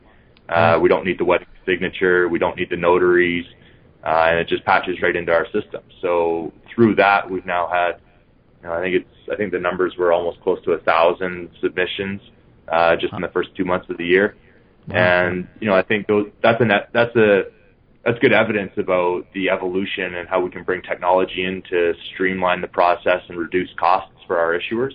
Uh, we don't need the wedding signature, we don't need the notaries, uh, and it just patches right into our system. So through that, we've now had you know, I think it's I think the numbers were almost close to a thousand submissions uh, just in the first two months of the year, and you know I think those that's a net, that's a that's good evidence about the evolution and how we can bring technology in to streamline the process and reduce costs for our issuers.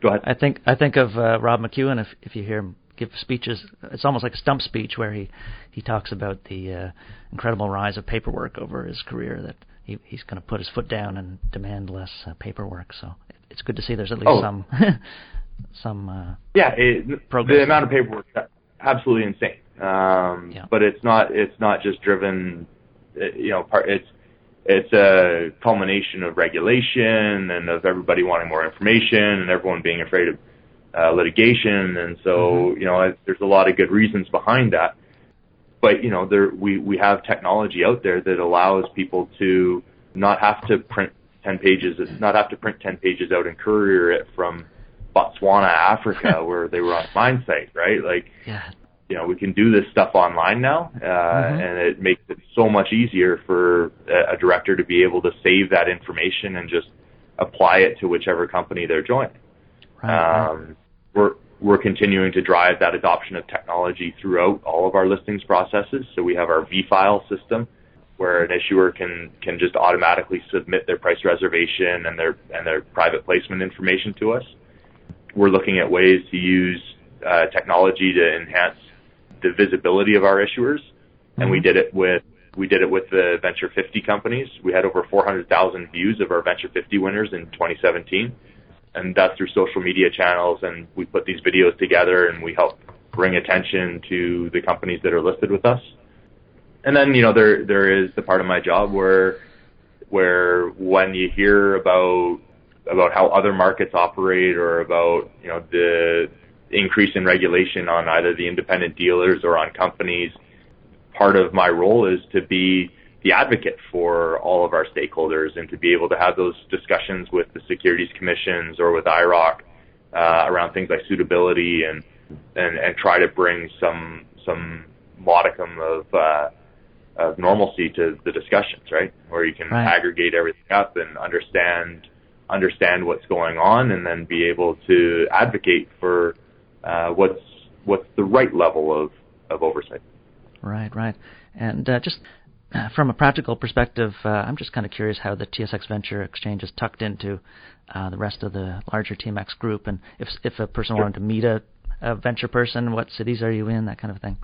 Go ahead. I think I think of uh, Rob McEwen. If if you hear him give speeches, it's almost like a stump speech where he he talks about the uh, incredible rise of paperwork over his career. That he, he's going to put his foot down and demand less uh, paperwork. So it's good to see there's at least Oh. some <laughs> some. Uh, Yeah, it, Progress. the amount of paperwork absolutely insane. Um, Yeah. But it's not it's not just driven, uh, you know, part it's it's a culmination of regulation and of everybody wanting more information and everyone being afraid of uh, litigation, and so you know I- there's a lot of good reasons behind that. But you know, there we we have technology out there that allows people to not have to print ten pages, not have to print ten pages out and courier it from Botswana, Africa, <laughs> where they were on mine site, right? Like yeah, you know, we can do this stuff online now, uh, and it makes it so much easier for a, director to be able to save that information and just apply it to whichever company they're joining. right, right. Um, we're we're continuing to drive that adoption of technology throughout all of our listings processes. So we have our V-file system, where an issuer can can just automatically submit their price reservation and their and their private placement information to us. We're looking at ways to use uh, technology to enhance the visibility of our issuers, and we mm-hmm. did it with we did it with the Venture 50 companies. We had over 400,000 views of our Venture 50 winners in 2017 and that's through social media channels. And we put these videos together, and we help bring attention to the companies that are listed with us. And then you know there there is the part of my job where where when you hear about about how other markets operate or about you know the increase in regulation on either the independent dealers or on companies, part of my role is to be the advocate for all of our stakeholders and to be able to have those discussions with the securities commissions or with IIROC uh, around things like suitability and, and and try to bring some some modicum of uh, of normalcy to the discussions, right? Where you can Right. aggregate everything up and understand understand what's going on, and then be able to advocate for uh, what's what's the right level of of oversight. Right, right. And uh, just uh, from a practical perspective, uh, I'm just kind of curious how the TSX Venture Exchange is tucked into uh, the rest of the larger TMX group, and if if a person wanted to meet a, a venture person, what cities are you in, that kind of thing.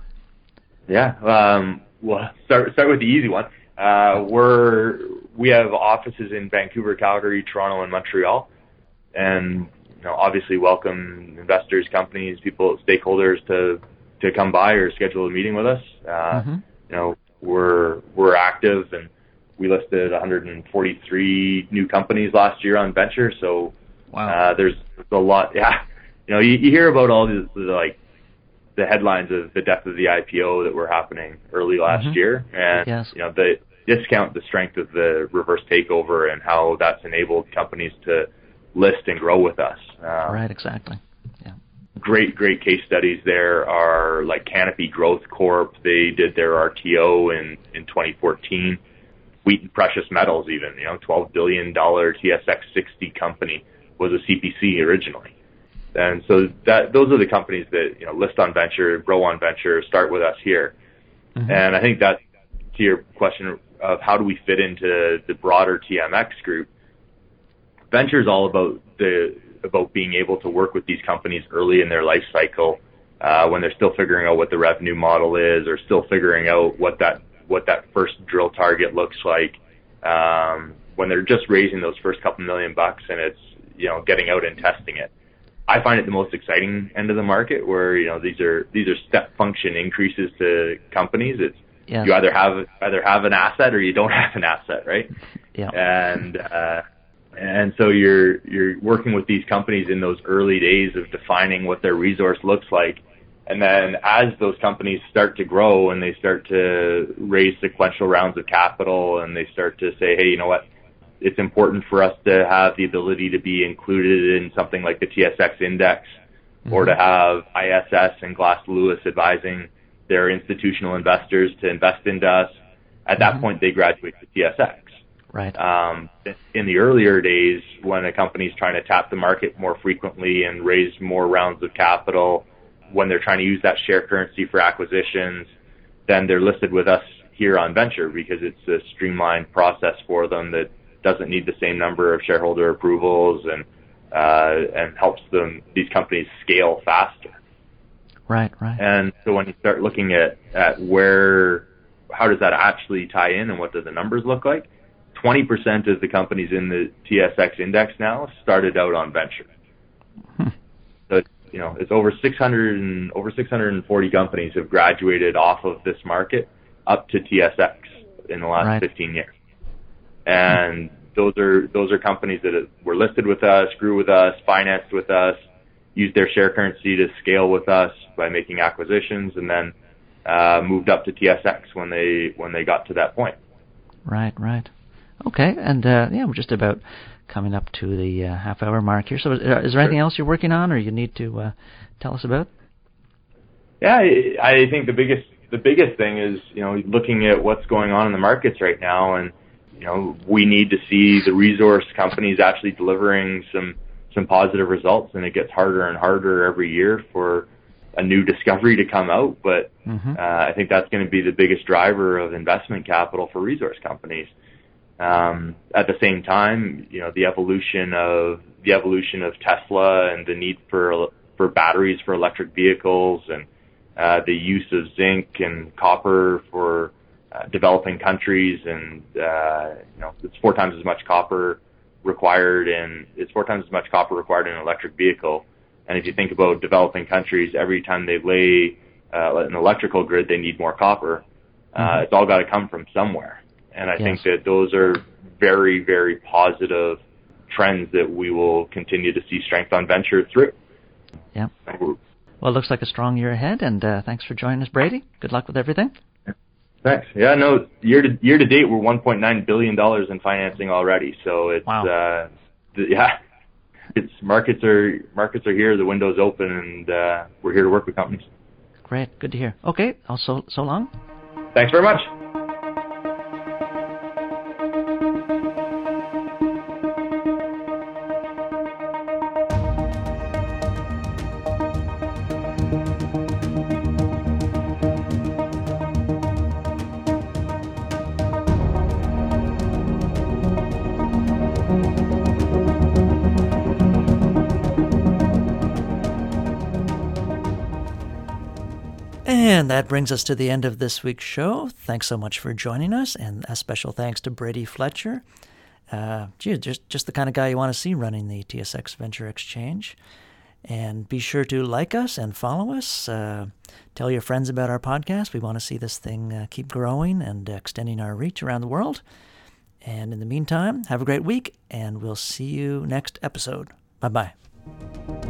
Yeah. Um, well, start start with the easy one. Uh, we're we have offices in Vancouver, Calgary, Toronto, and Montreal, and you know obviously welcome investors, companies, people, stakeholders to to come by or schedule a meeting with us. Uh, Mhm. You know we're we're active and we listed 143 new companies last year on Venture, so uh, there's a lot. <laughs> Yeah, you know you, you hear about all these the, like the headlines of the death of the IPO that were happening early last Mhm. year, and Yes. you know the discount the strength of the reverse takeover and how that's enabled companies to list and grow with us. Um, Right, exactly. Yeah. great, great case studies there are like Canopy Growth Corp. They did their RTO in, in 2014. Wheaton Precious Metals, even, you know, $12 billion TSX 60 company was a CPC originally. And so that, those are the companies that, you know, list on venture, grow on venture, start with us here. Mm-hmm. And I think that to your question of how do we fit into the broader TMX group, venture is all about the about being able to work with these companies early in their life cycle uh, when they're still figuring out what the revenue model is or still figuring out what that what that first drill target looks like um, when they're just raising those first couple million bucks and it's you know getting out and testing it. I find it the most exciting end of the market where you know these are these are step function increases to companies. It's yes. you either have either have an asset or you don't <laughs> have an asset, right? Yeah. And uh, and so you're you're working with these companies in those early days of defining what their resource looks like. And then as those companies start to grow and they start to raise sequential rounds of capital and they start to say, hey, you know what, it's important for us to have the ability to be included in something like the TSX index mm-hmm. or to have ISS and Glass Lewis advising their institutional investors to invest into us. At that mm-hmm. point, they graduate to TSX. Right. Um, in the earlier days, when a company is trying to tap the market more frequently and raise more rounds of capital, when they're trying to use that share currency for acquisitions, then they're listed with us here on Venture because it's a streamlined process for them that doesn't need the same number of shareholder approvals and uh, and helps them these companies scale faster. Right, right. And so when you start looking at at where how does that actually tie in and what do the numbers look like? 20% of the companies in the TSX index now started out on venture. Hmm. So, you know, it's over 600 and over 640 companies have graduated off of this market up to TSX in the last right. 15 years. And hmm. those are those are companies that were listed with us, grew with us, financed with us, used their share currency to scale with us by making acquisitions, and then uh, moved up to TSX when they when they got to that point. Right, right. Okay, and uh, yeah, we're just about coming up to the uh, half hour mark here. So, is, uh, is there anything else you're working on, or you need to uh, tell us about? Yeah, I think the biggest the biggest thing is you know looking at what's going on in the markets right now, and you know we need to see the resource companies actually delivering some some positive results, and it gets harder and harder every year for a new discovery to come out. But mm-hmm. uh, I think that's going to be the biggest driver of investment capital for resource companies. Um, at the same time, you know, the evolution of the evolution of Tesla and the need for for batteries for electric vehicles and uh, the use of zinc and copper for uh, developing countries, and uh, you know, it's four times as much copper required in it's four times as much copper required in an electric vehicle. And if you think about developing countries, every time they lay uh, an electrical grid, they need more copper. Uh, mm-hmm. It's all got to come from somewhere. And I yes. think that those are very, very positive trends that we will continue to see strength on venture through. Yeah. Well, it looks like a strong year ahead, and uh, thanks for joining us, Brady. Good luck with everything. Thanks. Yeah, no, year to year to date, we're 1.9 billion dollars in financing already. So it's wow. uh, yeah, <laughs> it's markets are markets are here, the window's open, and uh, we're here to work with companies. Great, good to hear. Okay, also so long. Thanks very much. And that brings us to the end of this week's show. Thanks so much for joining us, and a special thanks to Brady Fletcher. Uh, gee, just just the kind of guy you want to see running the TSX Venture Exchange. And be sure to like us and follow us. Uh, tell your friends about our podcast. We want to see this thing uh, keep growing and extending our reach around the world. And in the meantime, have a great week, and we'll see you next episode. Bye bye.